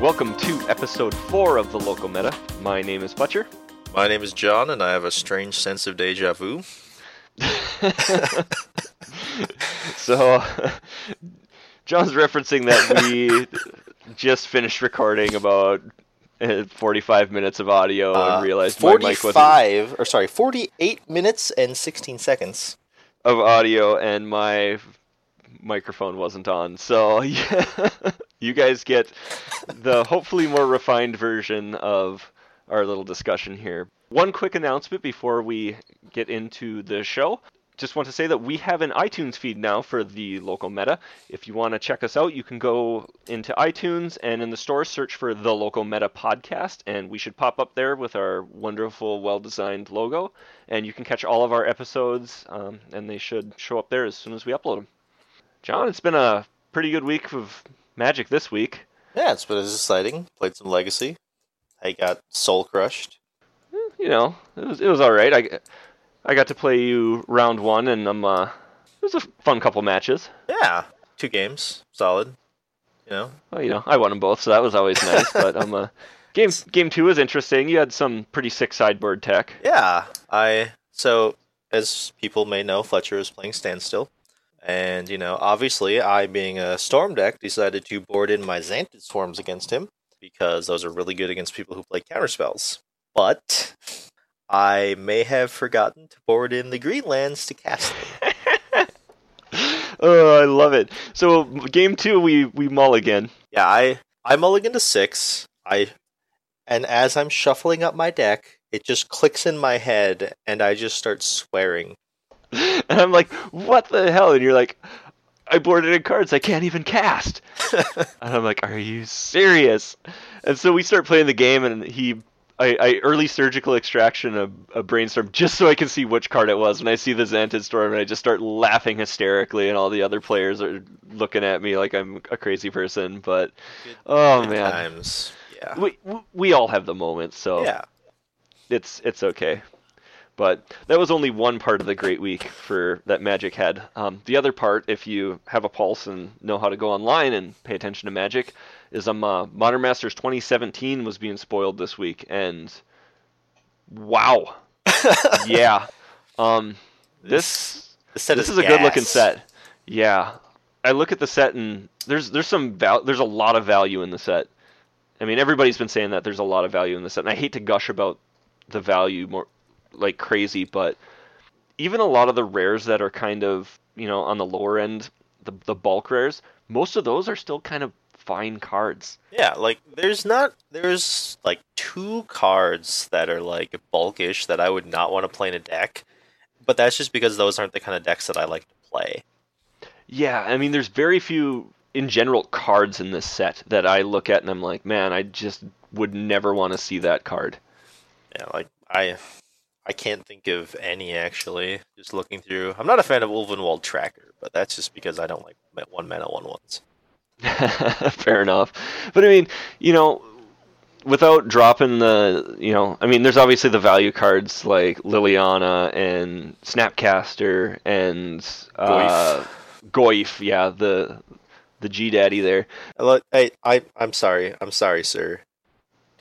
Welcome to episode 4 of the Local Meta. My name is Fletcher. My name is John, and I have a strange sense of deja vu. so, John's referencing that we just finished recording about uh, 45 minutes of audio Uh, and realized my mic wasn't 45, or sorry, 48 minutes and 16 seconds. of audio and my microphone wasn't on. So, yeah, you guys get the hopefully more refined version of our little discussion here. One quick announcement before we get into the show. Just want to say that we have an iTunes feed now for the local meta. If you want to check us out, you can go into iTunes and in the store search for the local meta podcast, and we should pop up there with our wonderful, well designed logo. And you can catch all of our episodes, um, and they should show up there as soon as we upload them. John, it's been a pretty good week of Magic this week. Yeah, it's been exciting. Played some Legacy. I got soul crushed. You know, it was it was all right. I, I got to play you round one, and um, uh, it was a fun couple matches. Yeah, two games, solid. You know, Well, you know, I won them both, so that was always nice. but um, uh, game game two was interesting. You had some pretty sick sideboard tech. yeah. I so as people may know, Fletcher is playing Standstill, and you know, obviously, I being a Storm deck, decided to board in my Xantid Swarms against him because those are really good against people who play counterspells. But I may have forgotten to board in the Greenlands to cast them. Oh, I love it. So game two, we we mulligan. Yeah, I I mulligan to six. I and as I'm shuffling up my deck, it just clicks in my head, and I just start swearing. And I'm like, what the hell? And you're like, I boarded in cards I can't even cast. and I'm like, are you serious? And so we start playing the game, and he, I, I early surgical extraction a, a brainstorm just so I can see which card it was. And I see the Xantid Storm, and I just start laughing hysterically, and all the other players are looking at me like I'm a crazy person. But oh man, times. Yeah. we we all have the moments, so Yeah. it's it's okay. But that was only one part of the great week for that Magic had. Um, the other part, if you have a pulse and know how to go online and pay attention to Magic, is um uh, Modern Masters 2017 was being spoiled this week, and wow, yeah, um, this The set this is is a good looking set. Yeah, I look at the set and there's there's some val- there's a lot of value in the set. I mean, everybody's been saying that there's a lot of value in the set, and I hate to gush about the value more like crazy, but even a lot of the rares that are kind of you know on the lower end, the the bulk rares, most of those are still kind of fine cards. Yeah, like there's not there's like two cards that are like bulkish that I would not want to play in a deck, but that's just because those aren't the kind of decks that I like to play. Yeah, I mean, there's very few in general cards in this set that I look at and I'm like, man, I just would never want to see that card. Yeah, like I I can't think of any actually. Just looking through, I'm not a fan of Ulvenwald Tracker, but that's just because I don't like one mana one ones. Fair enough. But I mean, you know, without dropping the, you know, I mean, there's obviously the value cards like Liliana and Snapcaster and uh, Goyf. Yeah, the the G Daddy there. I, lo- I, I I'm sorry, I'm sorry, sir.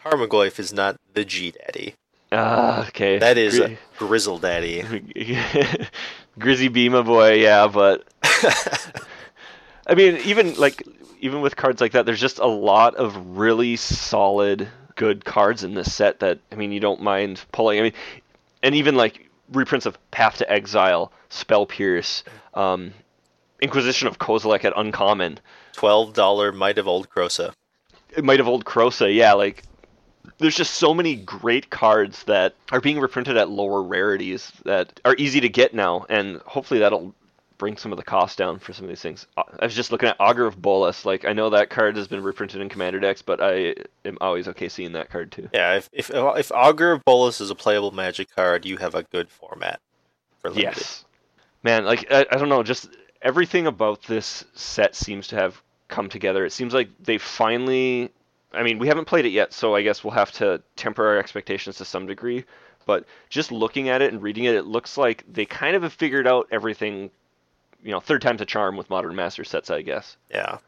Tarmogoyf is not the G Daddy. Ah, okay. That is Gri- Grizzle Daddy. Grizzy Beema boy, yeah, but I mean, even like even with cards like that, there's just a lot of really solid, good cards in this set that I mean, you don't mind pulling. I mean, and even like reprints of Path to Exile, Spell Pierce, um, Inquisition of Kozilek at Uncommon, Twelve dollar Might of Old Krosa. might of old Krosa, yeah, like. There's just so many great cards that are being reprinted at lower rarities that are easy to get now, and hopefully that'll bring some of the cost down for some of these things. Uh, I was just looking at Augur of Bolas. Like I know that card has been reprinted in Commander decks, but I am always okay seeing that card too. Yeah, if if if Augur of Bolas is a playable Magic card, you have a good format for limited. Yes, man. Like I, I don't know, just everything about this set seems to have come together. It seems like they finally. I mean, we haven't played it yet, so I guess we'll have to temper our expectations to some degree. But just looking at it and reading it, it looks like they kind of have figured out everything. You know, third time's a charm with modern master sets, I guess. Yeah.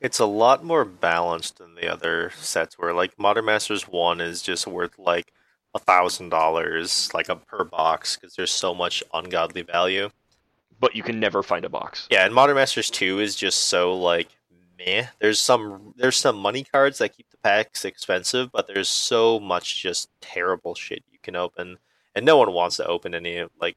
it's a lot more balanced than the other sets where like Modern Masters 1 is just worth like a thousand dollars like a per box because there's so much ungodly value. But you can never find a box. Yeah, and Modern Masters 2 is just so like meh. There's some there's some money cards that keep the packs expensive, but there's so much just terrible shit you can open, and no one wants to open any of like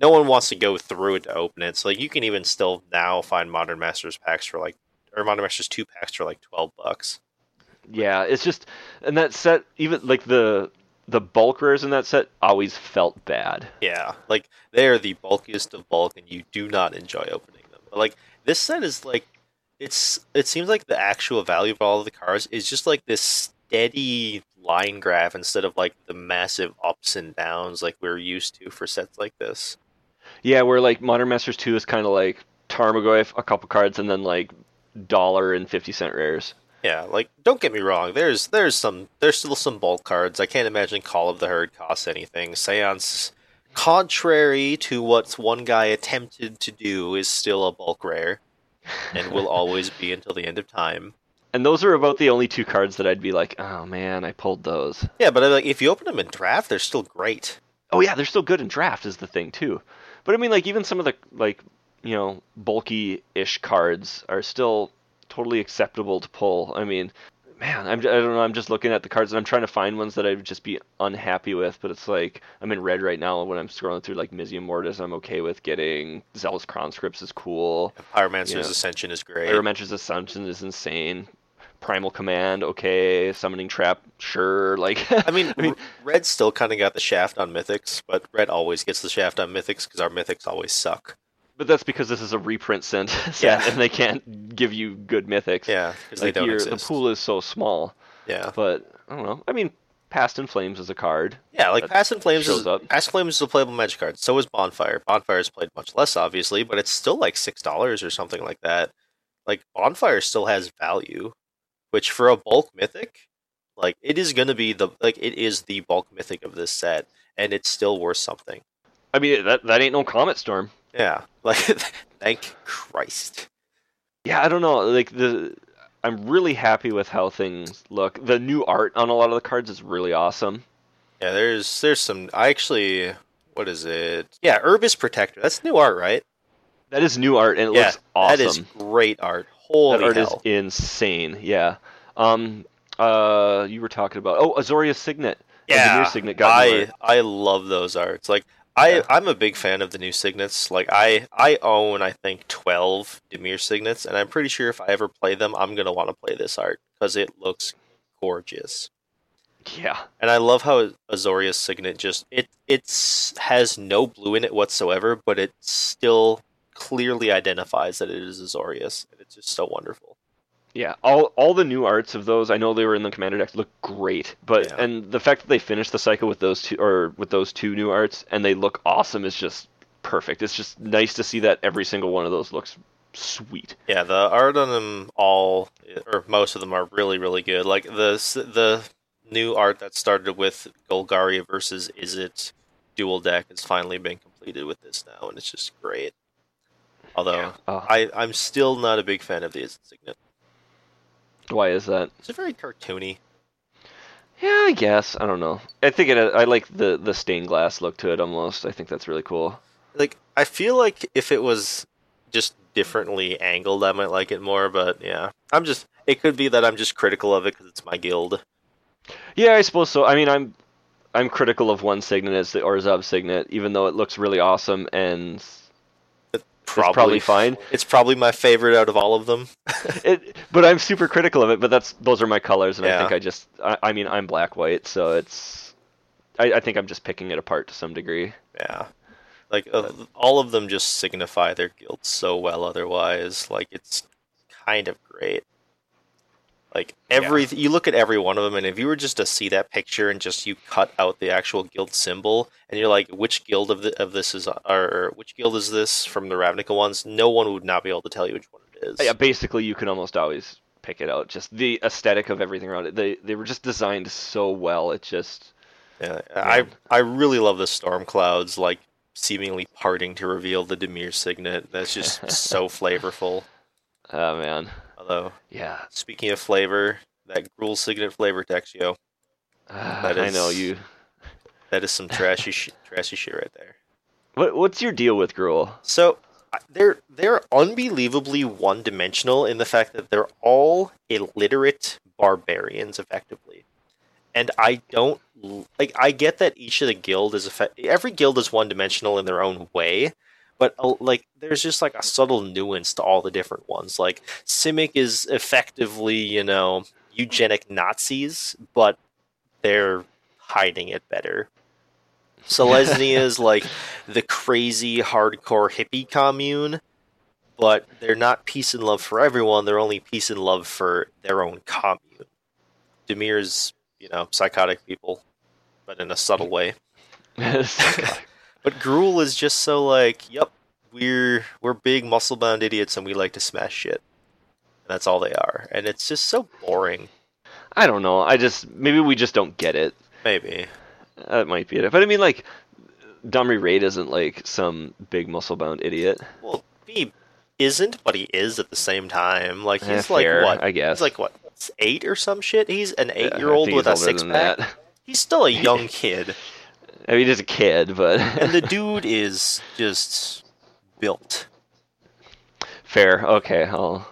no one wants to go through it to open it. So like you can even still now find Modern Masters packs for like or Modern Masters two packs for like twelve bucks. Yeah, it's just and that set even like the the bulk rares in that set always felt bad. Yeah, like they are the bulkiest of bulk, and you do not enjoy opening them. But like this set is like it's it seems like the actual value of all of the cards is just like this steady line graph instead of like the massive ups and downs like we're used to for sets like this. Yeah, where like Modern Masters 2 is kind of like Tarmogoyf, a couple cards, and then like dollar and 50 cent rares. Yeah, like don't get me wrong, there's there's some there's still some bulk cards. I can't imagine Call of the Herd costs anything. Seance contrary to what one guy attempted to do is still a bulk rare and will always be until the end of time. And those are about the only two cards that I'd be like, "Oh man, I pulled those." Yeah, but I'm like if you open them in draft, they're still great. Oh yeah, they're still good in draft is the thing too. But I mean, like even some of the like you know bulky-ish cards are still totally acceptable to pull. I mean, man, I'm I don't know. I'm just looking at the cards and I'm trying to find ones that I would just be unhappy with. But it's like I'm in red right now when I'm scrolling through like Mizzium Mortars. I'm okay with getting Zealous Conscripts is cool. Pyromancer's. Ascension is great. Pyromancer's Ascension is insane. Primal Command, okay. Summoning Trap, sure. Like I mean, I mean- Red still kind of got the shaft on Mythics, but Red always gets the shaft on Mythics because our Mythics always suck. But that's because this is a reprint set, Yeah. and they can't give you good mythics. Yeah, because like they don't your- exist. the pool is so small. Yeah, But I don't know. I mean, Past in Flames is a card. yeah. Like Past in Flames is up. Past in Flames is a playable Magic card. So is Bonfire. Bonfire is played much less, obviously, but it's still like six dollars or something like that. Like Bonfire still has value, which for a bulk Mythic, like it is going to be the like it is the bulk Mythic of this set, and it's still worth something. I mean, that that ain't no Comet Storm. Yeah, like thank Christ. Yeah, I don't know. Like the, I'm really happy with how things look. The new art on a lot of the cards is really awesome. Yeah, there's there's some. I actually, what is it? Yeah, Urbis Protector. That's new art, right? That is new art and it yeah, looks awesome. that is great art. Holy that art hell! is insane. Yeah. Um. Uh. You were talking about oh Azorius Signet. Yeah, Signet got I. I love those arts. Like I. I'm a big fan of the new signets. Like I I own I think twelve Dimir signets, and I'm pretty sure if I ever play them, I'm gonna want to play this art because it looks gorgeous. Yeah. And I love how Azorius Signet just it it's has no blue in it whatsoever, but it still clearly identifies that it is Azorius. And it's just so wonderful. Yeah, all all the new arts of those, I know they were in the commander decks, look great. But Yeah. and the fact that they finished the cycle with those two or with those two new arts and they look awesome is just perfect. It's just nice to see that every single one of those looks sweet. Yeah, the art on them all, or most of them, are really really good. Like the the new art that started with Golgari versus Izzet dual deck is finally been completed with this now, and it's just great. Although Oh, I I'm still not a big fan of the Izzet Signet. Why is that? It's very cartoony. Yeah, I guess. I don't know. I think it. I like the the stained glass look to it almost. I think that's really cool. like I feel like if it was just differently angled, I might like it more. But yeah, I'm just. It could be that I'm just critical of it because it's my guild. Yeah, I suppose so. I mean, I'm I'm critical of one signet as the Orzhov signet, even though it looks really awesome and Probably, it's probably fine. It's probably my favorite out of all of them. it, but I'm super critical of it. But that's those are my colors, and I think I just I, I mean I'm black white, so it's I, I think I'm just picking it apart to some degree. Yeah, like uh, all of them just signify their guilt so well. Otherwise, like it's kind of great. Like every you look at every one of them, and if you were just to see that picture and just you cut out the actual guild symbol, and you're like, which guild of the, of this is, or, or which guild is this from the Ravnica ones? No one would not be able to tell you which one it is. Yeah, basically you can almost always pick it out. Just the aesthetic of everything around it. They they were just designed so well. It just Yeah, I I really love the storm clouds like seemingly parting to reveal the Dimir signet. That's just so flavorful. oh man. Although, Yeah. speaking of flavor, that Gruul Signet flavor text, yo, Ah, That I know you. that is some trashy, sh- trashy shit right there. What what's your deal with Gruul? So they're they're unbelievably one dimensional in the fact that they're all illiterate barbarians, effectively. And I don't like. I get that each of the guild is effect- every guild is one dimensional in their own way, but uh, like there's just like a subtle nuance to all the different ones. Like Simic is effectively, you know, eugenic Nazis, but they're hiding it better. Selesnya is like the crazy hardcore hippie commune, but they're not peace and love for everyone. They're only peace and love for their own commune. Dimir's, you know, psychotic people, but in a subtle way. But Gruul is just so like, yep, we're we're big muscle bound idiots and we like to smash shit. And that's all they are. And it's just so boring. I don't know. I just maybe we just don't get it. Maybe. That might be it. But I mean, like, Domri Rade isn't like some big muscle bound idiot. Well, he isn't, but he is at the same time. Like Eh, he's like fair, what? I guess. He's like what? Eight or some shit. He's an eight-year-old with a six pack. that. He's still a young kid, I mean, he's a kid, but and the dude is just built. fair. Okay, I'll.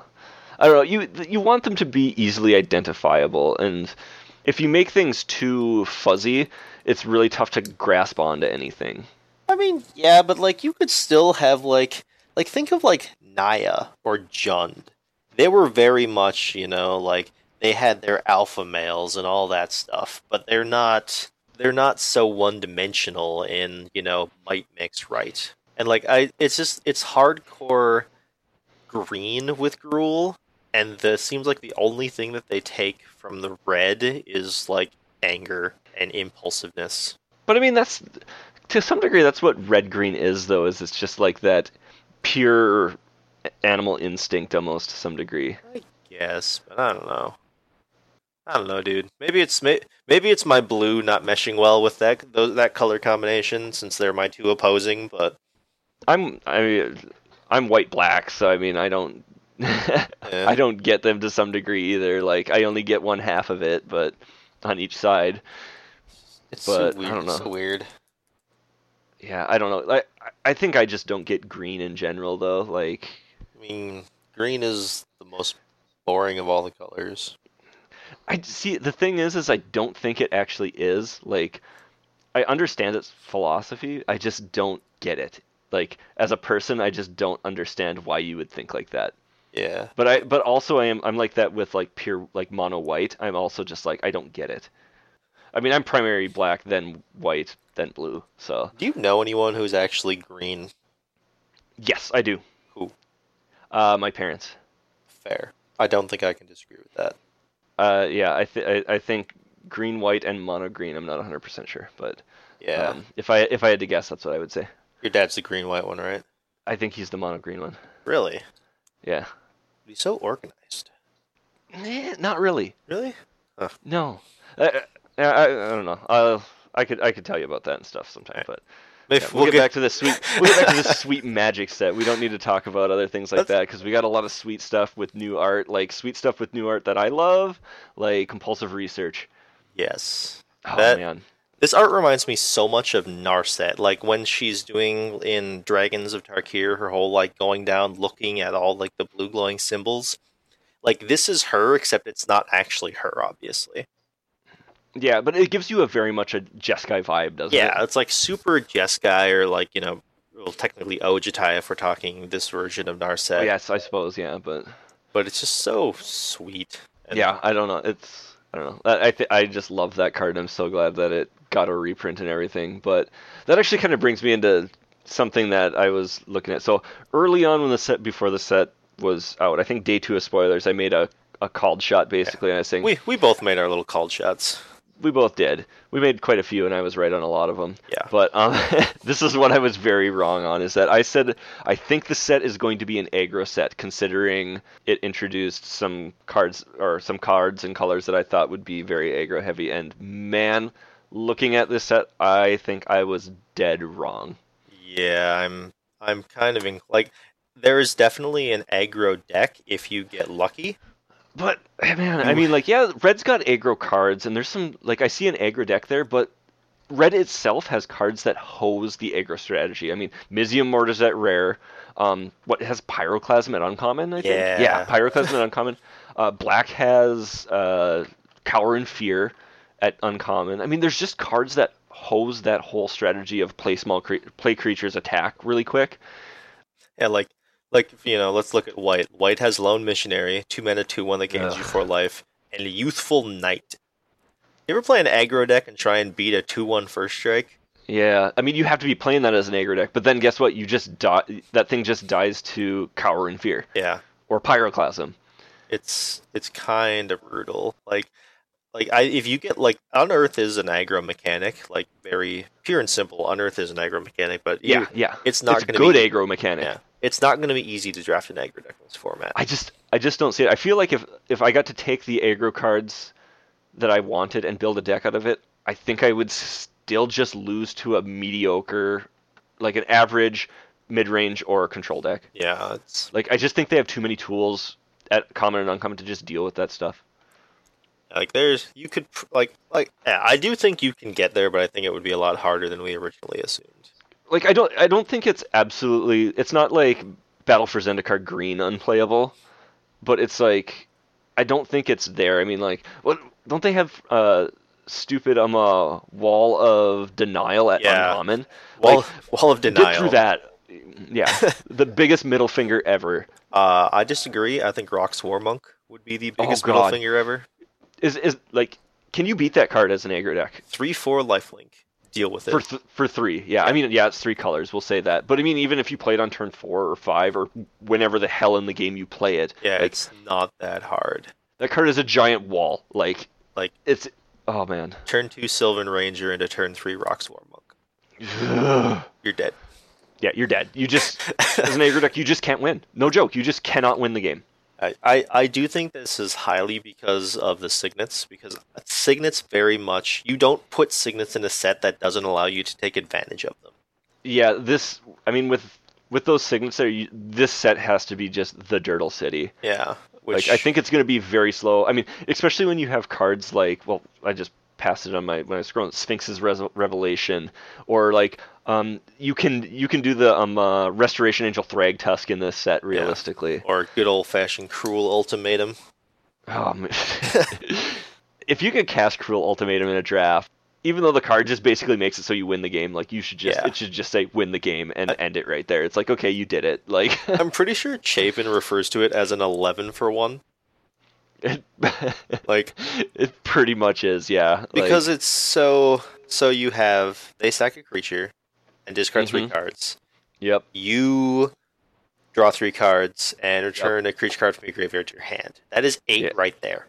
I don't know. You you want them to be easily identifiable, and if you make things too fuzzy, it's really tough to grasp onto anything. I mean, yeah, but like you could still have like like think of like Naya or Jund. They were very much, you know, like they had their alpha males and all that stuff, but they're not they're not so one dimensional in, you know, might mix right. And like I it's just it's hardcore green with Gruul and the seems like the only thing that they take from the red is like anger and impulsiveness. But I mean, that's to some degree that's what red green is, though. Is it's just like that pure animal instinct almost to some degree. i guess but I don't know. I don't know, dude. Maybe it's maybe it's my blue not meshing well with that those, that color combination since they're my two opposing. But I'm I mean, I'm white black, so I mean I don't I don't get them to some degree either. Like I only get one half of it, but on each side. it's but, so weird. don't know. So weird. Yeah, I don't know. Like I- I think I just don't get green in general though. Like I mean, green is the most boring of all the colors. I see the thing is is I don't think it actually is. Like I understand its philosophy, I just don't get it. Like as a person, I just don't understand why you would think like that. Yeah, But I but also I am I'm like that with like pure like mono white. I'm also just like I don't get it. I mean, I'm primary black, then white, then blue. So do you know anyone who's actually green? yes, I do. Who? Uh, my parents. Fair. I don't think I can disagree with that. Uh, yeah, I, th- I I think green, white, and mono green. I'm not 100 percent sure, but Yeah, um, if I if I had to guess, that's what I would say. your dad's the green white one, right? I think he's the mono green one. Really? Yeah. He's so organized. Eh, not really. Really? No. I, I, I, don't know. Uh, I could I could tell you about that and stuff sometime, Alright. but yeah, we'll, get, back to this sweet. We'll get back to this sweet magic set. We don't need to talk about other things like That's- that because we got a lot of sweet stuff with new art, like sweet stuff with new art that I love, like compulsive research. Yes. Oh That- man. This art reminds me so much of Narset, like when she's doing in Dragons of Tarkir, her whole like going down, looking at all like the blue glowing symbols. Like this is her, except it's not actually her, obviously. Yeah, but it gives you a very much a Jeskai vibe, doesn't it? Yeah, it's like super Jeskai or like you know, well, technically Ojutai if we're talking this version of Narset. Oh, yes, I suppose. Yeah, but but it's just so sweet. And yeah, I don't know. It's I don't know. I I, th- I just love that card. And I'm so glad that it got a reprint and everything. But that actually kind of brings me into something that I was looking at. So early on, when the set before the set was out, I think day two of spoilers, I made a a called shot basically, and I was saying we we both made our little called shots. We both did. We made quite a few, and I was right on a lot of them. Yeah. But um, this is what I was very wrong on. Is that I said I think the set is going to be an aggro set, considering it introduced some cards or some cards and colors that I thought would be very aggro heavy. And man, looking at this set, I think I was dead wrong. Yeah, I'm I'm kind of in, like there is definitely an aggro deck if you get lucky. But man, I mean, like, yeah, Red's got aggro cards, and there's some like I see an aggro deck there, but Red itself has cards that hose the aggro strategy. I mean, Mizzium Mortars at rare. Um, what has Pyroclasm at uncommon? I think. Yeah. Yeah, Pyroclasm at uncommon. Uh, Black has uh, Cower in Fear at uncommon. I mean, there's just cards that hose that whole strategy of play small cre- play creatures attack really quick. Yeah, like like you know, let's look at white. White has lone missionary, two mana, two one that gains you Ugh. for life, and a youthful knight. You ever play an aggro deck and try and beat a two one first strike? Yeah, I mean, you have to be playing that as an aggro deck, but then guess what? You just die. That thing just dies to Cower in Fear Yeah, or Pyroclasm. it's it's kind of brutal. Like like I if you get like unearth is an aggro mechanic, like very pure and simple. Unearth is an aggro mechanic, but you- Yeah, yeah. it's not it's good be aggro mechanic. Yeah, it's not going to be easy to draft an aggro deck in this format. I just, I just don't see it. I feel like if if I got to take the aggro cards that I wanted and build a deck out of it, I think I would still just lose to a mediocre, like an average, mid-range or control deck. yeah, it's Like I just think they have too many tools at common and uncommon to just deal with that stuff. Like there's you could pr- like like yeah, I do think you can get there, but I think it would be a lot harder than we originally assumed. like I don't I don't think it's absolutely it's not like Battle for Zendikar green unplayable, but it's like I don't think it's there. I mean like what don't they have uh stupid um uh wall of denial at Yeah. uncommon? Wall Like, wall of denial. Get through that. Yeah, the biggest middle finger ever. Uh, I disagree. I think Rhox War Monk would be the biggest middle Oh, God. finger ever. Is is like can you beat that card as an aggro deck? Three four lifelink. Deal with it. For th- for three, yeah. I mean, yeah, it's three colors. We'll say that. But I mean, even if you play it on turn four or five or whenever the hell in the game you play it, yeah, like, it's not that hard. That card is a giant wall. Like, Like- it's. Oh man. Turn two Sylvan Ranger into turn three Rhox War Monk. You're dead. Yeah, you're dead. You just as an aggro deck, you just can't win. No joke. You just cannot win the game. I, I, I do think this is highly because of the signets, because signets very much you don't put signets in a set that doesn't allow you to take advantage of them. Yeah, this. I mean, with with those signets there, you, this set has to be just the Dirtle City. Yeah. Which Like, I think it's going to be very slow. I mean, especially when you have cards like, well, I just passed it on my when I was scrolling Sphinx's Res- Revelation, or like, um, you can you can do the um uh, Restoration Angel Thragtusk in this set realistically. or good old fashioned cruel ultimatum. Oh, if you could cast Cruel Ultimatum in a draft, even though the card just basically makes it so you win the game, like you should just Yeah. it should just say win the game and end it right there. It's like okay, you did it. Like I'm pretty sure Chapin refers to it as an 11 for one. It, Like it pretty much is, yeah. Like, because it's so so you have they sack a creature and discard three Mhm. cards. yep, You draw three cards and return a creature card from your graveyard to your hand. That is eight Yeah. right there.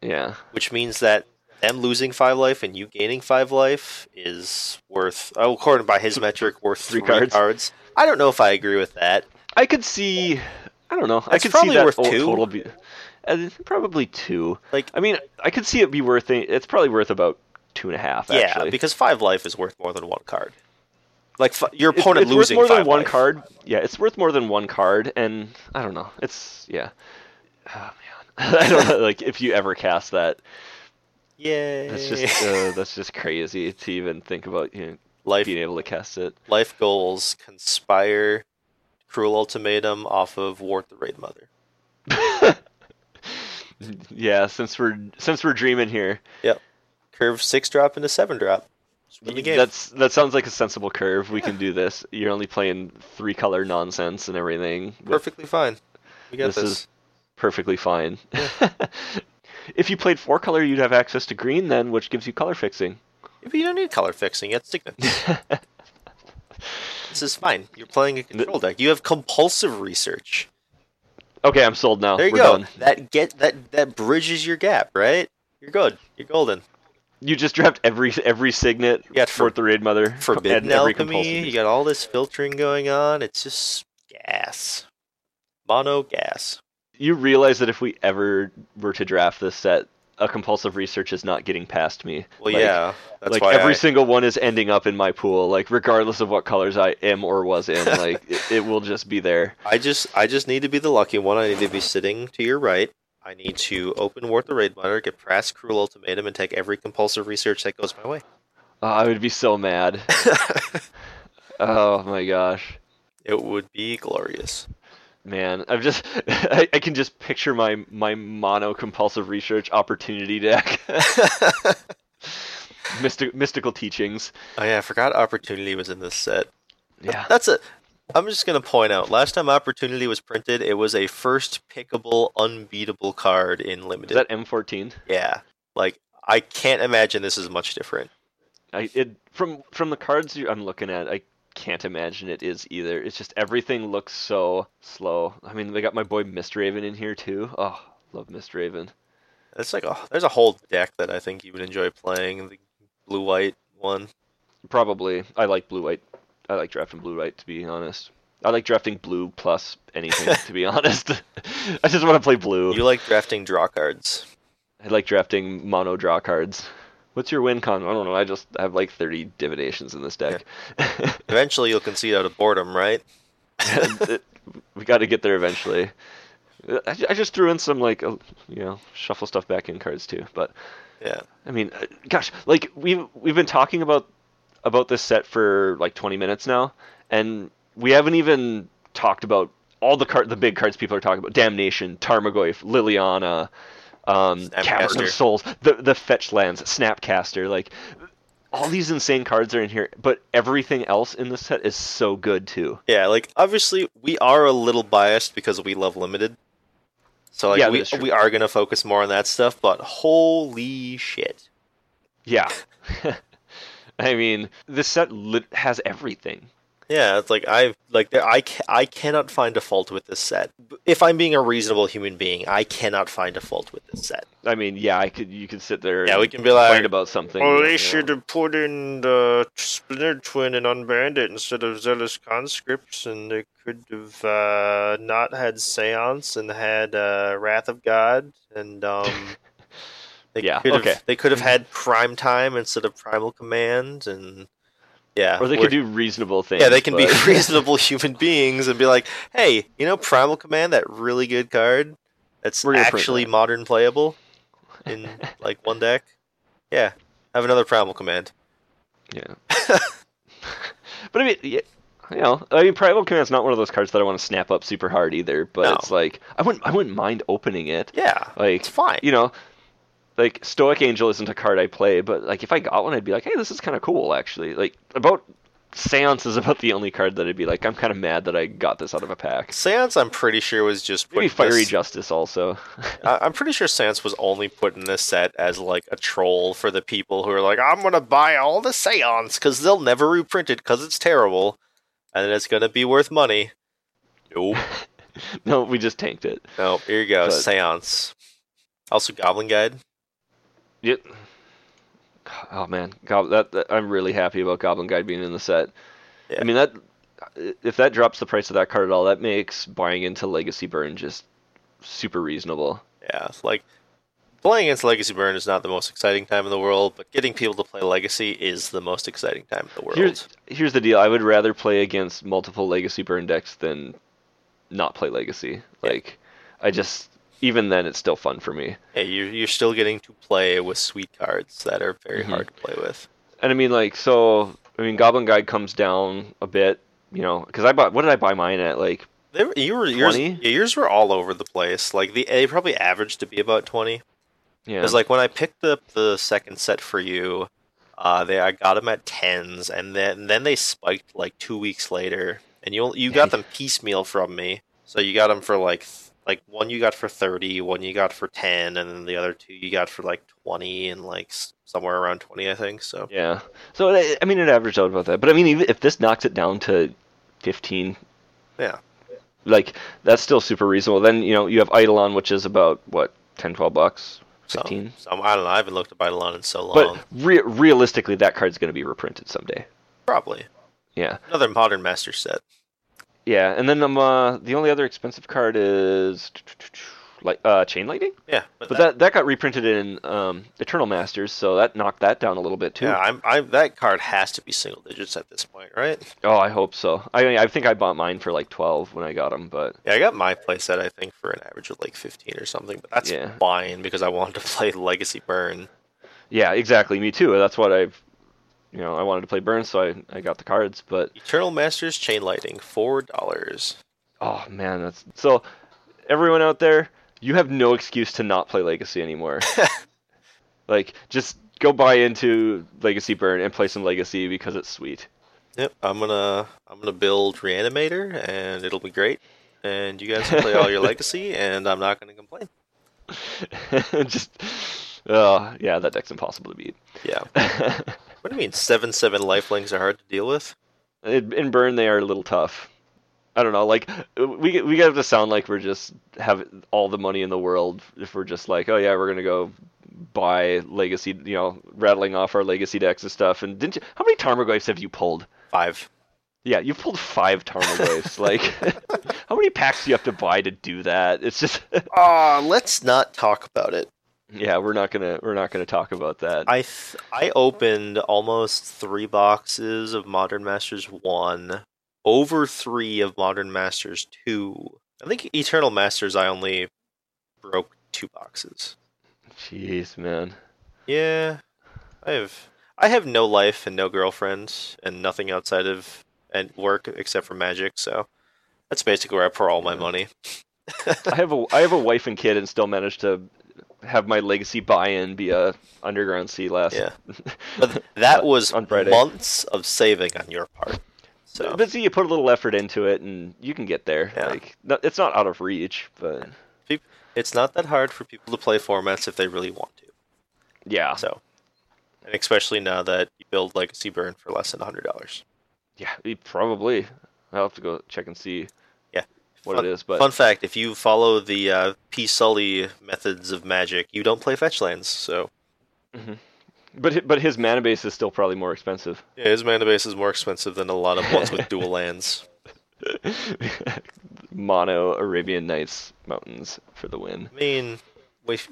yeah, Which means that them losing five life and you gaining five life is worth oh, according by his metric worth Three three, cards. cards. I don't know if I agree with that. I could see. I don't know. I could probably see that worth two. total be. Uh, Probably two. Like I mean, I could see it be worth. a- It's probably worth about two and a half. yeah, actually. because five life is worth more than one card. Like fi- your It's- opponent it's, losing worth more than one life. card. Yeah, it's worth more than one card, and I don't know. It's yeah. Oh man, I don't know. Like if you ever cast that, Yay! that's just uh, that's just crazy to even think about. You know, life being able to cast it. life goals conspire cruel ultimatum off of Wort the Raidmother Yeah, since we're since we're dreaming here, Yep. curve six drop into seven drop Just win the game that's that sounds like a sensible curve. We can do this. You're only playing three color nonsense and everything. perfectly fine we got This this, is- perfectly fine. if you played four color, you'd have access to green then, which gives you color fixing. If you don't need color fixing you have this is fine you're playing a control deck you have compulsive research okay, I'm sold now. there you We're go. done. that get that that bridges your gap right? You're good. You're golden. You just draft every every signet You got for the raid mother. forbidden alchemy. you got all this filtering going on. It's just gas. Mono gas. You realize that if we ever were to draft this set, a compulsive research is not getting past me. Well, Like- yeah, that's like why every I, single one is ending up in my pool, like regardless of what colors I am or was in, like it, it will just be there. I just I just need to be the lucky one. I need to be sitting to your right. I need to open Wort the Raidmother, get past Cruel Ultimatum, and take every compulsive research that goes my way. Oh, I would be so mad. oh my gosh. it would be glorious. Man, I'm just I, I can just picture my my mono compulsive research opportunity deck. Mystic, mystical teachings. Oh yeah, I forgot Opportunity was in this set. Yeah. That's it. I'm just gonna point out. Last time Opportunity was printed, it was a first pickable, unbeatable card in limited Is that M14? yeah, like I can't imagine this is much different. I it from from the cards you, I'm looking at, I can't imagine it is either. It's just everything looks so slow. I mean, they got my boy Mistraven in here too. Oh, love Mistraven. It's like a there's a whole deck that I think you would enjoy playing. The blue white one. Probably. I like blue white. I like drafting blue white to be honest. I like drafting blue plus anything to be honest. I just want to play blue. You like drafting draw cards. I like drafting mono draw cards. What's your win con? I don't know. I just have like 30 divinations in this deck. Eventually, you'll concede out of boredom, right? we got to get there eventually. I, I just threw in some like uh, you know shuffle stuff back in cards too, but Yeah. I mean, uh, gosh, like we've we've been talking about about this set for like 20 minutes now, and we haven't even talked about all the card the big cards people are talking about: Damnation, Tarmogoyf, Liliana, um, Cavern of Souls, the the fetch lands, Snapcaster, like. All these insane cards are in here, but everything else in the set is so good too. Yeah, like obviously we are a little biased because we love limited. So like Yeah, we we are gonna focus more on that stuff, but holy shit. Yeah. I mean, this set lit- has everything. Yeah, it's like I like there I ca- I cannot find a fault with this set. If I'm being a reasonable human being, I cannot find a fault with this set. I mean, yeah, I could you could sit there Yeah, and we can be like, about something. Well, you they know. should have put in the Splinter Twin and Unbanned it instead of Zealous Conscripts, and they could have uh, not had Seance and had uh, Wrath of God, and um, they Yeah, could have okay. they could have had Prime Time instead of Primal Command, and yeah, Or they could do reasonable things. yeah, they can be reasonable human beings and be like, hey, you know, Primal Command, that really good card that's We're gonna print actually that." modern playable in like one deck. Yeah, have another Primal Command. Yeah. but I mean, yeah, you know, I mean, Primal Command's not one of those cards that I want to snap up super hard either. But No. it's like I wouldn't, I wouldn't mind opening it. Yeah, Like, it's fine. you know, like Stoic Angel isn't a card I play, but like if I got one, I'd be like, hey, this is kind of cool actually. Like about Seance is about the only card that I'd be like, I'm kind of mad that I got this out of a pack. Seance, I'm pretty sure was just put Maybe Fiery this- Justice also. I- I'm pretty sure Seance was only put in this set as like a troll for the people who are like, I'm gonna buy all the Seance because they'll never reprint it because it's terrible, and it's gonna be worth money. Nope. no, we just tanked it. no, here you go, But- Seance. Also, Goblin Guide. Yep. Oh man, Gob- that, that I'm really happy about Goblin Guide being in the set. Yeah. I mean that if that drops the price of that card at all, that makes buying into Legacy Burn just super reasonable. Yeah, it's like playing against Legacy Burn is not the most exciting time in the world, but getting people to play Legacy is the most exciting time in the world. Here's here's the deal. I would rather play against multiple Legacy Burn decks than not play Legacy. Yeah. Like I just even then it's still fun for me. Yeah, you're, you're still getting to play with sweet cards that are very Mhm. hard to play with. And I mean like so I mean Goblin Guide comes down a bit, you know, cuz I bought what did I buy mine at like They were, you were yours, 20? yeah, yours were all over the place. Like the they probably averaged to be about twenty. yeah. Because like when I picked up the second set for you, uh, they I got them at tens, and then then they spiked like two weeks later, and you you got them piecemeal from me. So you got them for like like one you got for thirty, one you got for ten, and then the other two you got for like twenty and like somewhere around twenty, I think. So Yeah. So I mean, it averaged out about that. But I mean, if this knocks it down to fifteen, yeah, like that's still super reasonable. Then you know you have Eidolon, which is about what 10, 12 bucks, so, fifteen. so I don't know. I haven't looked at Eidolon in so long. But re- realistically, that card's going to be reprinted someday. Probably Yeah. another modern master set. Yeah. And then um, uh, the only other expensive card is like uh, chain lightning. Yeah, but, But that, that that got reprinted in um, Eternal Masters, so that knocked that down a little bit too. yeah, I'm, I'm that card has to be single digits at this point, right? Oh, I hope so. I mean, I think I bought mine for like twelve when I got them, but Yeah, I got my playset I think for an average of like 15 or something, but that's Yeah. fine because I wanted to play Legacy Burn. yeah, exactly. Me too. That's what I've, you know, I wanted to play Burn, so I I got the cards. But Eternal Masters Chain Lightning, four dollars. oh man, that's so. Everyone out there, you have no excuse to not play Legacy anymore. like, just go buy into Legacy Burn and play some Legacy because it's sweet. Yep, I'm gonna I'm gonna build Reanimator and it'll be great. And you guys can play all your Legacy, and I'm not gonna complain. just, oh yeah, that deck's impossible to beat. Yeah. What do you mean seven seven lifelings are hard to deal with? In, in burn, they are a little tough. I don't know. Like we we have to sound like we're just have all the money in the world if we're just like, oh yeah, we're gonna go buy legacy, you know, rattling off our legacy decks and stuff. And didn't you? How many Tarmogoyfs have you pulled? Five. Yeah, you've pulled five Tarmogoyfs. like, how many packs do you have to buy to do that? It's just, Ah, let's not talk about it. Yeah, we're not gonna we're not gonna talk about that. I th- I opened almost three boxes of Modern Masters one, over three of Modern Masters two. I think Eternal Masters I only broke two boxes. Jeez, man. Yeah, I have I have no life and no girlfriend and nothing outside of and work except for magic. So that's basically where I pour all my money. I have a I have a wife and kid and still managed to have my legacy buy-in be a underground sea last. Yeah. But that uh, was on Friday. months of saving on your part. So But see, you put a little effort into it, and you can get there. Yeah. Like, no, it's not out of reach, but it's not that hard for people to play formats if they really want to. yeah, So, and especially now that you build Legacy Burn for less than hundred dollars. yeah, probably. I'll have to go check and see. What Fun- it is. But Fun fact: If you follow the uh, P Sully methods of Magic, you don't play fetch lands. So but hi- but his mana base is still probably more expensive. yeah, his mana base is more expensive than a lot of ones with dual lands. Mono Arabian Nights Mountains for the win. I mean,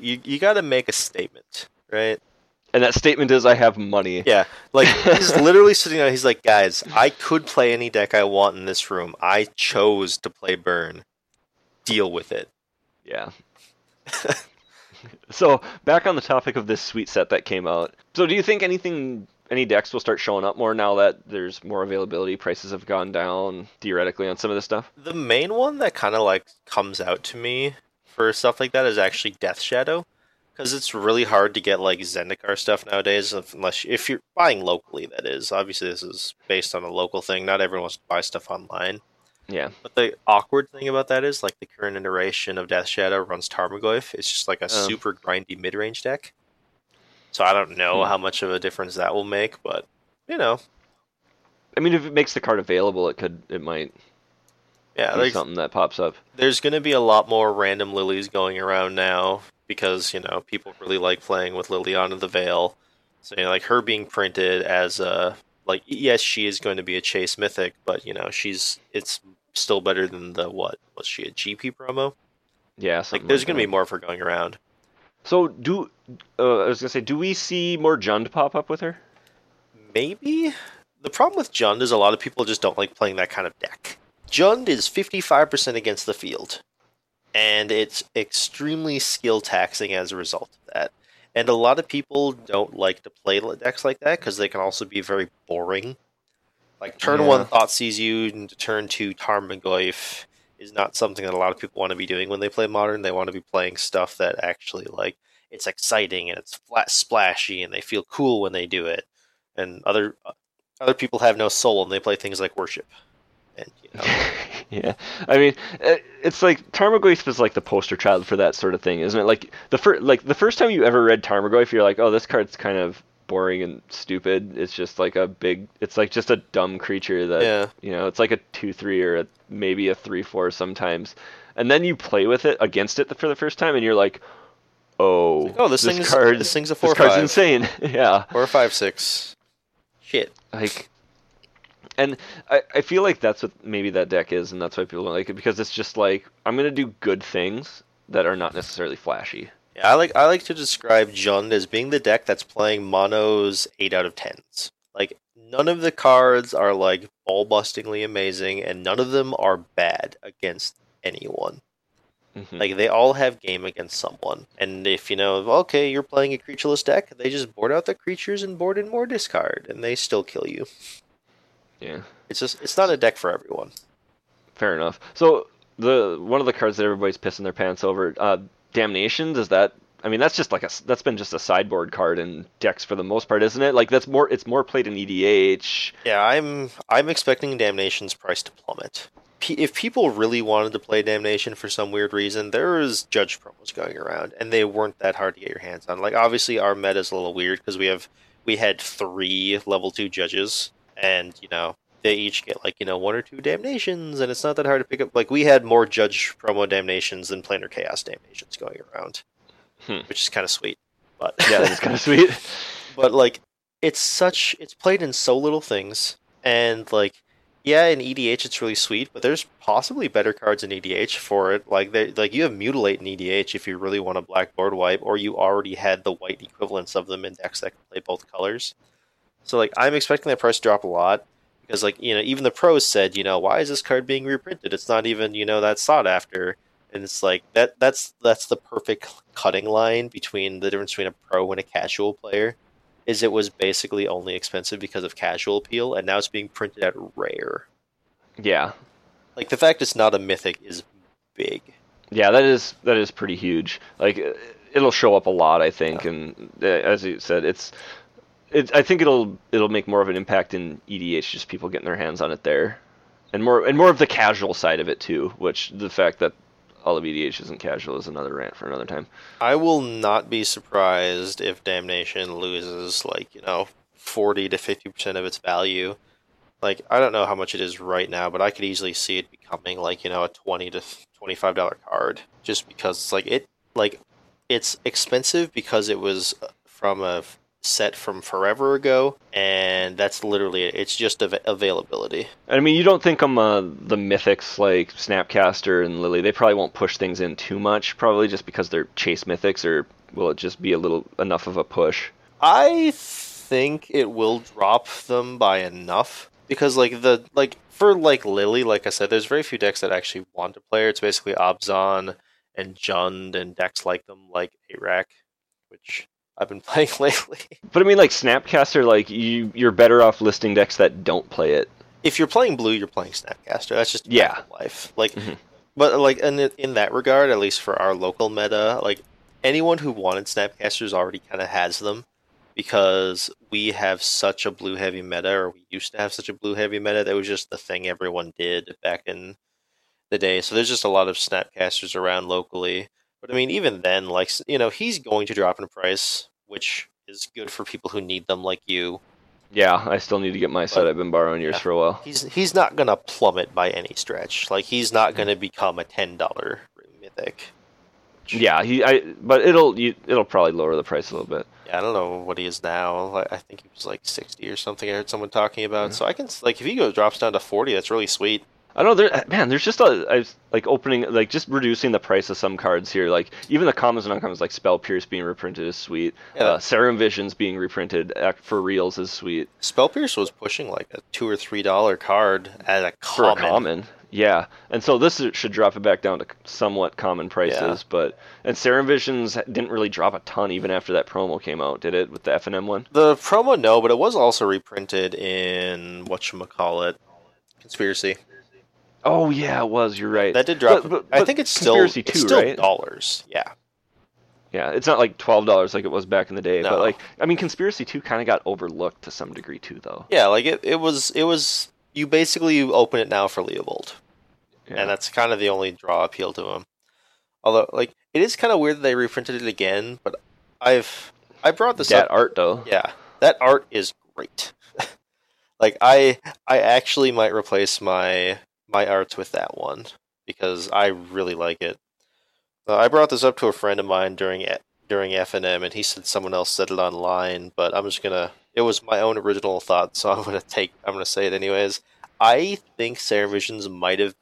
you you got to make a statement, right? And that statement is, I have money. Yeah, like he's literally sitting there. He's like, guys, I could play any deck I want in this room. I chose to play Burn. Deal with it. Yeah. so back on the topic of this sweet set that came out. So do you think anything, any decks will start showing up more now that there's more availability? Prices have gone down theoretically on some of this stuff. The main one that kind of like comes out to me for stuff like that is actually Death Shadow, because it's really hard to get like Zendikar stuff nowadays, unless if you're buying locally. That is obviously this is based on a local thing. Not everyone wants to buy stuff online. Yeah. But the awkward thing about that is like the current iteration of Death Shadow runs Tarmogoyf. It's just like a Oh. super grindy mid range deck. So I don't know Hmm. how much of a difference that will make, but you know, I mean, if it makes the card available, it could, it might yeah, there's, something that pops up. there's going to be a lot more random lilies going around now because you know people really like playing with Liliana the Veil. So you know, like her being printed as a like yes, she is going to be a chase mythic, but you know she's it's still better than the what was she a GP promo? Yeah. Like there's going to be more of her going around. So do uh, I was gonna say, do we see more Jund pop up with her? Maybe the problem with Jund is a lot of people just don't like playing that kind of deck. Jund is 55% against the field, and it's extremely skill taxing as a result of that. And a lot of people don't like to play decks like that because they can also be very boring. Like turn Yeah. one Thoughtseize you, and turn two Tarmogoyf is not something that a lot of people want to be doing when they play modern. They want to be playing stuff that actually like it's exciting and it's flat splashy and they feel cool when they do it. And other uh, other people have no soul and they play things like worship. And you know, yeah, I mean, uh, it's like Tarmogoyf is like the poster child for that sort of thing, isn't it? Like the first, like the first time you ever read Tarmogoyf, you're like, oh, this card's kind of boring and stupid. It's just like a big, it's like just a dumb creature that, yeah, you know, it's like a two three or a, maybe a three four sometimes, and then you play with it against it for the first time, and you're like, oh, oh, this, thing is card, this thing's a four. this four card's five insane. yeah, or five six Shit. like and I, I feel like that's what maybe that deck is and that's why people don't like it because it's just like i'm gonna do good things that are not necessarily flashy. Yeah, I like I like to describe Jund as being the deck that's playing mono's eight out of tens. Like none of the cards are like ball bustingly amazing, and none of them are bad against anyone. Mhm. Like they all have game against someone, and if you know, okay, you're playing a creatureless deck, they just board out the creatures and board in more discard, and they still kill you. Yeah. It's just it's not a deck for everyone. Fair enough. So the one of the cards that everybody's pissing their pants over, uh, Damnation. Does that? I mean, that's just like a that's been just a sideboard card in decks for the most part, isn't it? Like that's more it's more played in EDH. Yeah, I'm I'm expecting Damnation's price to plummet. P- if people really wanted to play Damnation for some weird reason, there is Judge promos going around, and they weren't that hard to get your hands on. Like obviously our meta is a little weird because we have we had three level two judges, and you know they each get like you know one or two damnations, and it's not that hard to pick up. Like we had more Judge promo damnations than Planar Chaos damnations going around, Hmm. which is kind of sweet. But Yeah, that's kind of sweet. but like it's such it's played in so little things and like yeah in edh it's really sweet but there's possibly better cards in edh for it like they like you have mutilate in edh if you really want a black board wipe or you already had the white equivalents of them in decks that can play both colors so like i'm expecting that price to drop a lot because like you know even the pros said you know why is this card being reprinted? It's not even you know that sought after. And it's like that that's that's the perfect cutting line between the difference between a pro and a casual player is it was basically only expensive because of casual appeal and now it's being printed at rare. Yeah, like the fact it's not a mythic is big. Yeah, that is that is pretty huge. Like it'll show up a lot, I think, and uh, as you said, it's. It, I think it'll it'll make more of an impact in EDH, just people getting their hands on it there, and more and more of the casual side of it too. Which the fact that all of EDH isn't casual is another rant for another time. i will not be surprised if damnation loses like you know 40 to 50% of its value like i don't know how much it is right now but i could easily see it becoming like you know a 20 to 25 dollar card just because it's like it like it's expensive because it was from a set from forever ago and that's literally it. it's just av- availability I mean, you don't think um uh, the mythics like Snapcaster and Lily, they probably won't push things in too much, probably just because they're chase mythics, or will it just be a little enough of a push? I think it will drop them by enough because like the like for like Lily, like I said, there's very few decks that actually want to play her. It's basically Abzan and Jund and decks like them, like Arak, which I've been playing lately. But I mean, like Snapcaster, like you you're better off listing decks that don't play it. if you're playing blue, you're playing Snapcaster. That's just Yeah. life. Like, Mhm. but like in in that regard, at least for our local meta, like anyone who wanted Snapcasters already kind of has them because we have such a blue heavy meta, or we used to have such a blue heavy meta. That was just the thing everyone did back in the day. So there's just a lot of Snapcasters around locally. But I mean, even then, like you know, he's going to drop in price, which is good for people who need them, like you. Yeah, I still need to get my set. But- I've been borrowing yours yeah. for a while. He's he's not gonna plummet by any stretch. Like he's not hmm. gonna become a ten dollar mythic. Yeah, he. I. But it'll. You, it'll probably lower the price a little bit. yeah, I don't know what he is now. I think he was like sixty or something. I heard someone talking about. Hmm. So I can like if he goes drops down to forty, that's really sweet. I don't know. There, man, there's just a I was, like opening, like just reducing the price of some cards here. Like even the commons and uncommons, like Spell Pierce being reprinted is sweet. Yeah. Uh, Serum Visions being reprinted for reals is sweet. Spell Pierce was pushing like a two or three dollar card at a for common. a common. Yeah, and so this should drop it back down to somewhat common prices, Yeah. but and Serum Visions didn't really drop a ton even after that promo came out, did it? With the F and M one. The promo no, but it was also reprinted in what call it, conspiracy. Oh yeah, it was. You're right. That did drop. But- but- I think it's still Conspiracy it's still right? dollars. Yeah. Yeah, it's not like twelve dollars like it was back in the day, No. but like I mean, Conspiracy Two kind of got overlooked to some degree too, though. Yeah, like it, it was it was you basically open it now for Leovold. Yeah. And that's kind of the only draw appeal to him. Although like it is kind of weird that they reprinted it again, but I've I brought this that up art though. Yeah. That art is great. like I I actually might replace my my arts with that one because I really like it. Uh, I brought this up to a friend of mine during during F and M, and he said someone else said it online, but I'm just gonna. It was my own original thought, so I'm gonna take. I'm gonna say it anyways. I think Serum Visions might have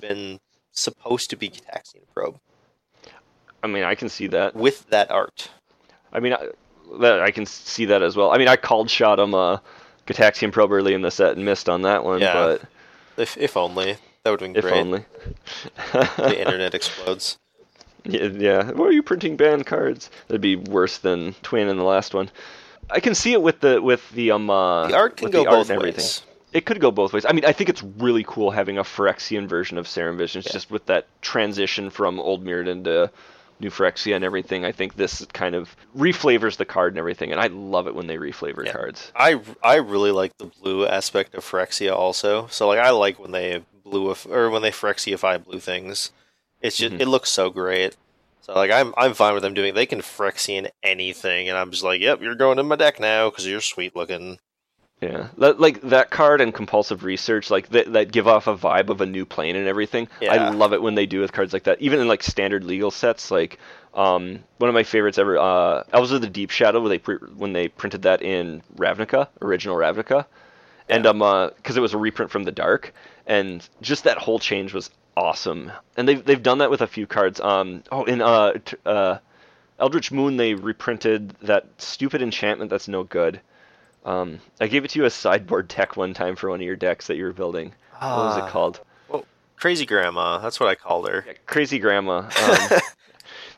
been supposed to be Gitaxian Probe. I mean, I can see that. with that art. I mean, I, that I can see that as well. I mean, I called shot him uh, Gitaxian probe early in the set and missed on that one, Yeah. but If if only that would have been if great. only. The internet explodes. Yeah, yeah. Why are you printing banned cards? That'd be worse than Twin in the last one. I can see it with the with the um uh, The art can go art both ways. It could go both ways. I mean, I think it's really cool having a Phyrexian version of Serum Visions, Yeah. just with that transition from Old Mirrodin to New Phyrexia and everything. I think this kind of reflavors the card and everything, and I love it when they reflavor Yeah. cards. I I really like the blue aspect of Phyrexia also. So like I like when they blue or when they Phyrexiify blue things. It's just Mhm. it looks so great. So like I'm I'm fine with them doing. They can Phyrexian anything, and I'm just like, yep, you're going in my deck now because you're sweet looking. Yeah, like that card and compulsive research, like that, that give off a vibe of a new plane and everything. I love it when they do with cards like that. Even in like standard legal sets, like um, one of my favorites ever, uh, Elves of the Deep Shadow, where they pre- when they printed that in Ravnica, original Ravnica, and um, because it was a reprint from the Dark, and just that whole change was awesome. And they've they've done that with a few cards. Um, oh, in uh, t- uh, Eldritch Moon, they reprinted that stupid enchantment that's no good. Um, I gave it to you as sideboard deck one time for one of your decks that you were building. What was Ah. it called? Well, Crazy Grandma. That's what I called her. Yeah, Crazy Grandma. Um,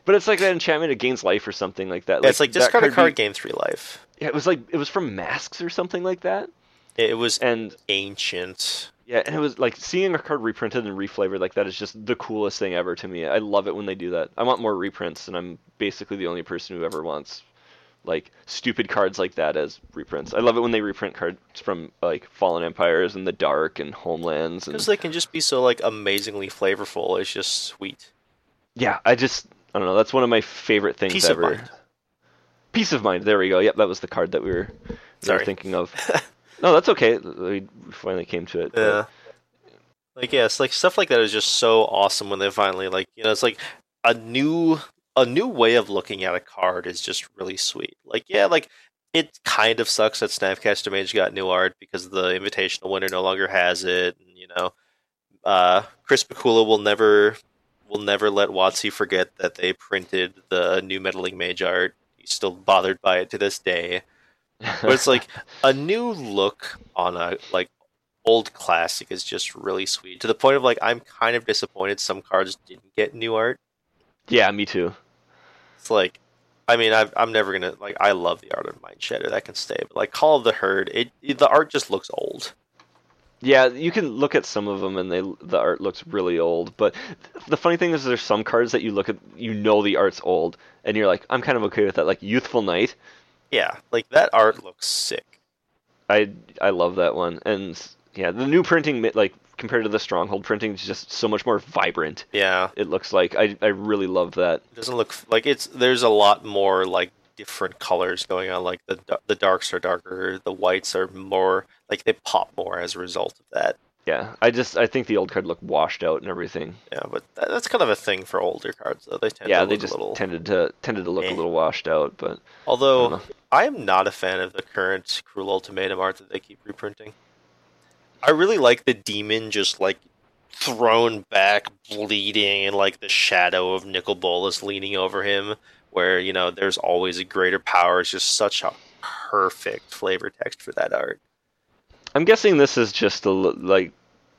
but it's like that enchantment it gains life or something like that. Yeah, it's like that discard a card, be- gain three life. yeah, it was like it was from Masques or something like that. It was And ancient. yeah, and it was like seeing a card reprinted and reflavored like that is just the coolest thing ever to me. I love it when they do that. I want more reprints, and I'm basically the only person who ever wants like stupid cards like that as reprints. I love it when they reprint cards from like Fallen Empires and the Dark and Homelands and Because they can just be so like amazingly flavorful. It's just sweet. Yeah, I just I don't know. That's one of my favorite things Peace of ever. mind. Peace of mind. There we go. Yep, that was the card that we were, we were thinking of. no, that's okay. We finally came to it. but- Yeah. Like yes, like stuff like that is just so awesome when they finally like you know it's like a new a new way of looking at a card is just really sweet. Like yeah, like it kind of sucks that Snapcaster Mage got new art because the invitational winner no longer has it. And, you know, uh, Chris Pikula will never will never let WotC forget that they printed the new meddling mage art. He's still bothered by it to this day. But it's like a new look on a like old classic is just really sweet to the point of like I'm kind of disappointed some cards didn't get new art. yeah, me too. It's like, I mean, I've, I'm never gonna like. I love the art of Mind Shadow that can stay, but like Call of the Herd, it, it the art just looks old. Yeah, you can look at some of them and they the art looks really old. But the funny thing is, there's some cards that you look at, you know the art's old, and you're like, I'm kind of okay with that. Like Youthful Knight, Yeah, like that art looks sick. I I love that one, and yeah, the new printing like compared to the Stronghold printing is just so much more vibrant. Yeah, It looks like I I really love that. it doesn't look like it's. There's a lot more like different colors going on. Like the the darks are darker, the whites are more like they pop more as a result of that. Yeah, I just I think the old card looked washed out and everything. Yeah, but that, that's kind of a thing for older cards though. They tend yeah, to they just a little. tended to tended to look eh. a little washed out, but Although know. I am not a fan of the current Cruel Ultimatum art that they keep reprinting. I really like the demon just like thrown back, bleeding, and like the shadow of Nicol Bolas leaning over him, where you know there's always a greater power. It's just such a perfect flavor text for that art. I'm guessing this is just a like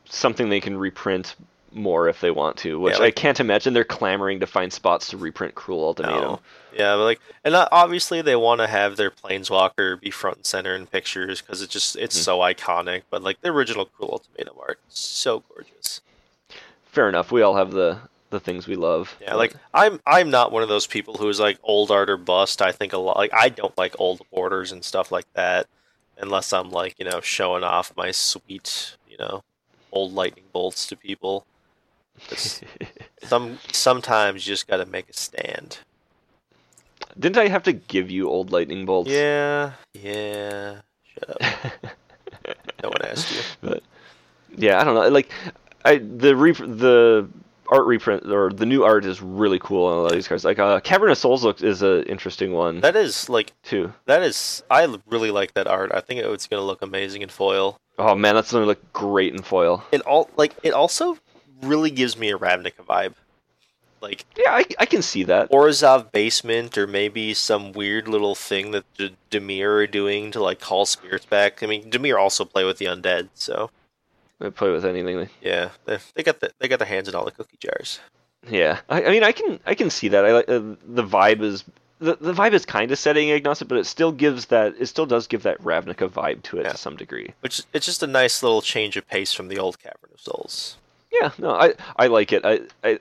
something they can reprint more if they want to, which Yeah, like- I can't imagine they're clamoring to find spots to reprint Cruel Ultimatum. No. Yeah, but like, and obviously they want to have their Planeswalker be front and center in pictures because it just it's Mhm. so iconic. But like the original Cruel Ultimatum art, is so gorgeous. Fair enough. We all have the the things we love. Yeah, like I'm I'm not one of those people who's like old art or bust. I think a lot like I don't like old borders and stuff like that unless I'm like, you know, showing off my sweet, you know, old lightning bolts to people. Some sometimes you just got to make a stand. Didn't I have to give you old lightning bolts? Yeah. Yeah. Shut up. No one asked you. but yeah, I don't know. Like, I the the art reprint or the new art is really cool on a lot of these cards. Like, uh, Cavern of Souls look is an interesting one That is like too. that is I really like that art. I think it's to look amazing in foil. Oh man, that's gonna look great in foil. It all like it also really gives me a Ravnica vibe. Like Yeah, I, I can see that. Orzhov basement, or maybe some weird little thing that D- Dimir are doing to like call spirits back. I mean, Dimir also play with the undead, so they play with anything. yeah, they, they got the, they got their hands in all the cookie jars. Yeah, I, I mean, I can I can see that. I like uh, the vibe is the, the vibe is kind of setting agnostic, but it still gives that it still does give that Ravnica vibe to it Yeah. to some degree. Which it's just a nice little change of pace from the old Cavern of Souls. Yeah, no, I I like it. I I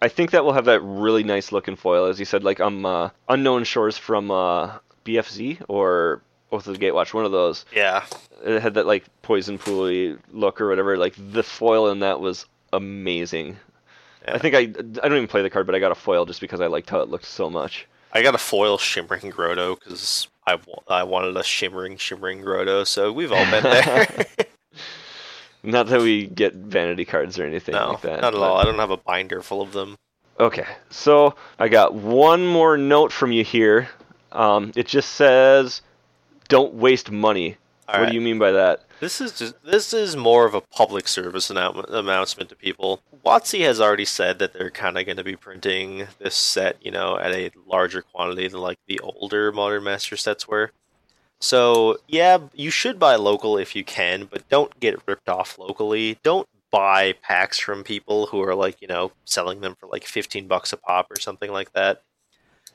I think that will have that really nice looking foil, as you said, like um uh, unknown shores from uh, BFZ or Oath of the Gatewatch, one of those. Yeah, It had that like poison pooly look or whatever. Like the foil in that was amazing. Yeah. I think I I don't even play the card, but I got a foil just because I liked how it looked so much. I got a foil shimmering Grotto because I, I wanted a shimmering shimmering Grotto. So we've all been there. Not that we get vanity cards or anything no, like that. not at but- all. I don't have a binder full of them. Okay, so I got one more note from you here. Um, it just says, "Don't waste money." All what right. do you mean by that? This is just this is more of a public service annou- announcement to people. WotC has already said that they're kind of going to be printing this set, you know, at a larger quantity than like the older Modern Master sets were. So yeah, you should buy local if you can, but don't get ripped off locally. Don't buy packs from people who are like you know selling them for like fifteen bucks a pop or something like that.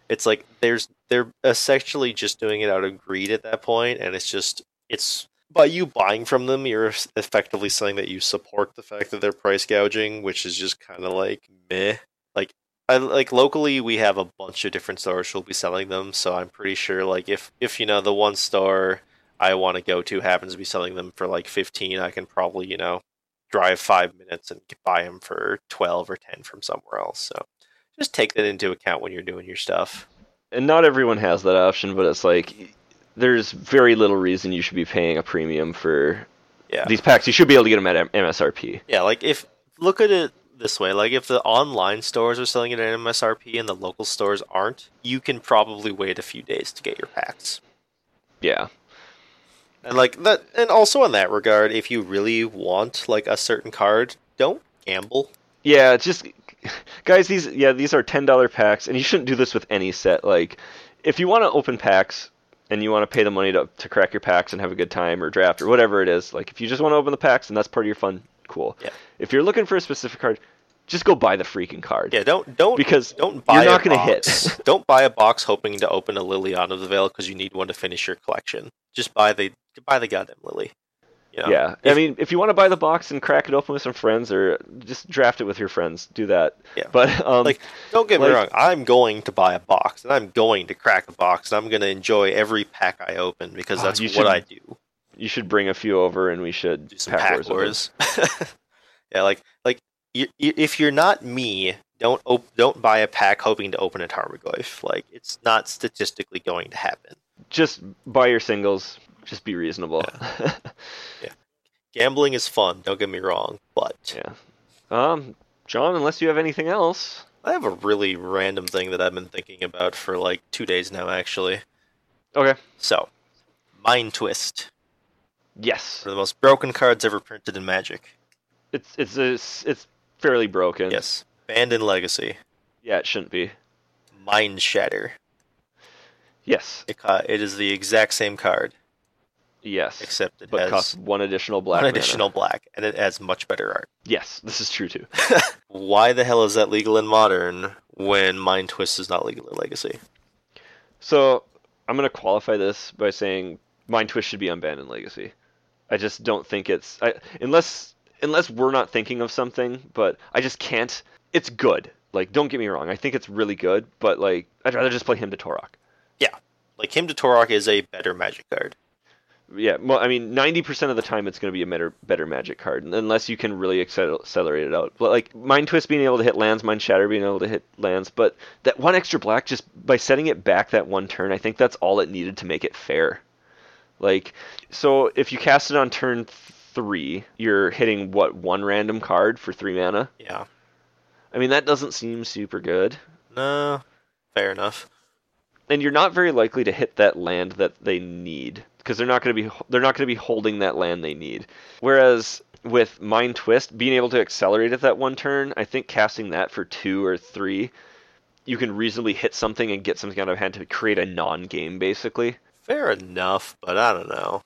It's like there's they're essentially just doing it out of greed at that point, and it's just it's by you buying from them, you're effectively saying that you support the fact that they're price gouging, which is just kind of like meh. Like, I like locally, we have a bunch of different stores who'll be selling them, so I'm pretty sure like if if you know the one store I want to go to happens to be selling them for like 15, I can probably you know drive five minutes and buy them for 12 or 10 from somewhere else. So just take that into account when you're doing your stuff. And not everyone has that option, but it's like there's very little reason you should be paying a premium for Yeah. these packs. You should be able to get them at MSRP. Yeah, like if look at it this way, like if the online stores are selling it at MSRP and the local stores aren't, you can probably wait a few days to get your packs. Yeah, And like that and also in that regard, if you really want like a certain card, don't gamble. yeah. Just guys, these yeah these are ten dollar packs, and you shouldn't do this with any set. Like, if you want to open packs and you want to pay the money to to crack your packs and have a good time or draft or whatever it is, like if you just want to open the packs and that's part of your fun, cool. Yeah. If you're looking for a specific card, just go buy the freaking card. Yeah, don't don't Because don't buy you're not gonna hit. don't buy a box hoping to open a Liliana of the Veil because you need one to finish your collection. Just buy the buy the goddamn Lily. You know? Yeah, I mean, if you want to buy the box and crack it open with some friends, or just draft it with your friends, do that. Yeah. But um, Like, Don't get me wrong. I'm going to buy a box, and I'm going to crack a box, and I'm going to enjoy every pack I open because Oh, that's what should I do. you should bring a few over, and we should Do some pack, pack wars. wars. yeah, like like you, if you're not me, don't op- don't buy a pack hoping to open a Tarmogoyf. Like it's not statistically going to happen. Just buy your singles. Just be reasonable. Yeah. Gambling is fun. Don't get me wrong, but yeah. Um, John, unless you have anything else. I have a really random thing that I've been thinking about for like two days now, actually. Okay. So, Mind Twist, Yes. one of the most broken cards ever printed in Magic. It's it's it's, it's fairly broken. Yes, banned in Legacy. Yeah, it shouldn't be. Mind Shatter. Yes. It, ca- it is the exact same card, Yes. except it but has costs one additional black. one mana. additional black, and it has much better art. Yes, this is true too. Why the hell is that legal in Modern when Mind Twist is not legal in Legacy? So I'm gonna qualify this by saying Mind Twist should be unbanned in Legacy. I just don't think it's I, unless unless we're not thinking of something, but I just can't. It's good. Like, don't get me wrong. I think it's really good, but like, I'd rather just play Hymn to Tourach. Yeah, like Hymn to Tourach is a better Magic card. Yeah, well, I mean, 90% of the time it's going to be a better, better Magic card, unless you can really accelerate it out. But like Mind Twist being able to hit lands, Mind Shatter being able to hit lands, but that one extra black just by setting it back that one turn, I think that's all it needed to make it fair. Like, so if you cast it on turn three, you're hitting what one random card for three mana. Yeah. I mean, that doesn't seem super good, No. Fair enough. and you're not very likely to hit that land that they need because they're not going to be they're not going to be holding that land they need. Whereas with Mind Twist, being able to accelerate at that one turn, I think casting that for two or three, you can reasonably hit something and get something out of hand to create a non-game, basically. Fair enough, but I don't know.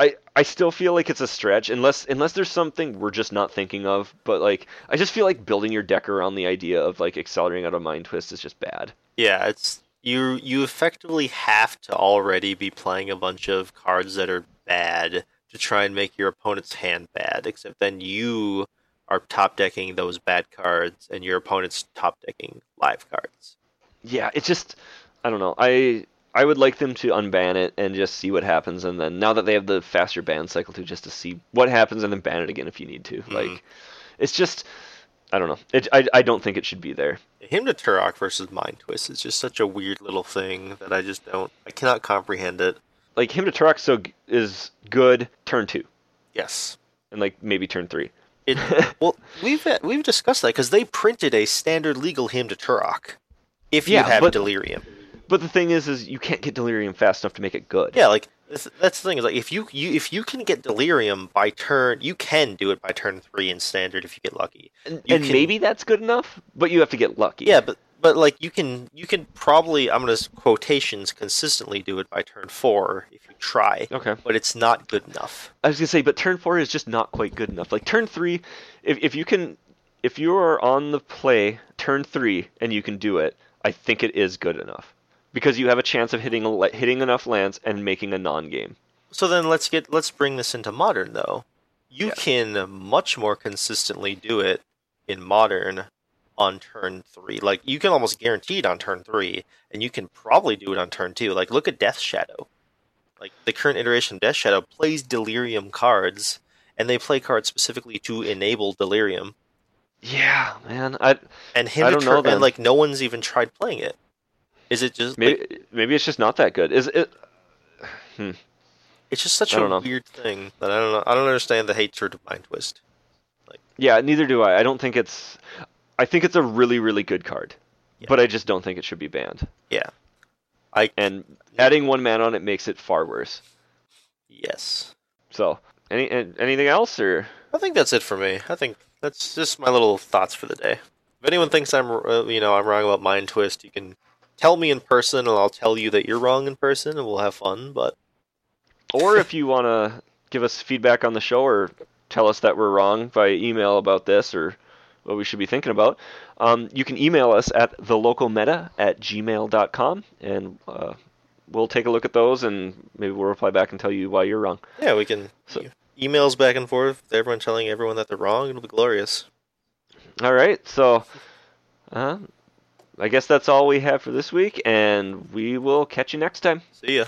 I, I still feel like it's a stretch unless unless there's something we're just not thinking of. But like I just feel like building your deck around the idea of like accelerating out of mind twist is just bad. Yeah, it's you you effectively have to already be playing a bunch of cards that are bad to try and make your opponent's hand bad, except then you are top decking those bad cards and your opponent's top decking live cards. Yeah, it's just I don't know. I I would like them to unban it and just see what happens, and then now that they have the faster ban cycle too, just to see what happens and then ban it again if you need to. Mhm. Like, it's just I don't know. It, I I don't think it should be there. Hymn to Tourach versus Mind Twist is just such a weird little thing that I just don't I cannot comprehend it. Like Hymn to Tourach so g- is good turn two Yes. and like maybe turn three. It well we've we've discussed that because they printed a standard legal Hymn to Tourach. If you Yeah, have but- delirium. But the thing is, is you can't get delirium fast enough to make it good. Yeah, like that's, that's the thing is like if you, you if you can get delirium by turn, you can do it by turn three in standard if you get lucky. and, and can- maybe that's good enough, but you have to get lucky. Yeah, but but like you can you can probably I'm gonna quotations consistently do it by turn four if you try, Okay. but it's not good enough. I was gonna say, but turn four is just not quite good enough. Like turn three, if if you can, if you are on the play turn three and you can do it, I think it is good enough because you have a chance of hitting a, hitting enough lands and making a non-game. So then let's get let's bring this into modern though. You Yeah. can much more consistently do it in modern on turn three. Like you can almost guarantee it on turn three, and you can probably do it on turn two. Like look at Death Shadow. Like the current iteration of Death Shadow plays Delirium cards, and they play cards specifically to enable Delirium. Yeah, man. I And him I don't know turn- then. and like no one's even tried playing it. Is it just like, maybe maybe it's just not that good. Is it? it's just such a know. weird thing that I don't know. I don't understand the hatred of Mind Twist. Like Yeah, neither do I. I don't think it's. I think it's a really really good card, Yeah. but I just don't think it should be banned. Yeah. I And adding one man on it makes it far worse. yes. So, any an- anything else or? I think that's it for me. I think that's just my little thoughts for the day. If anyone thinks I'm, uh, you know, I'm wrong about Mind Twist, you can tell me in person, and I'll tell you that you're wrong in person, and we'll have fun. But Or if you want to give us feedback on the show or tell us that we're wrong via email about this or what we should be thinking about, um, you can email us at thelocalmeta at gmail.com and uh, we'll take a look at those and maybe we'll reply back and tell you why you're wrong. yeah, we can So- emails back and forth. Everyone telling everyone that they're wrong. It'll be glorious. All right, so uh, I guess that's all we have for this week, and we will catch you next time. See ya.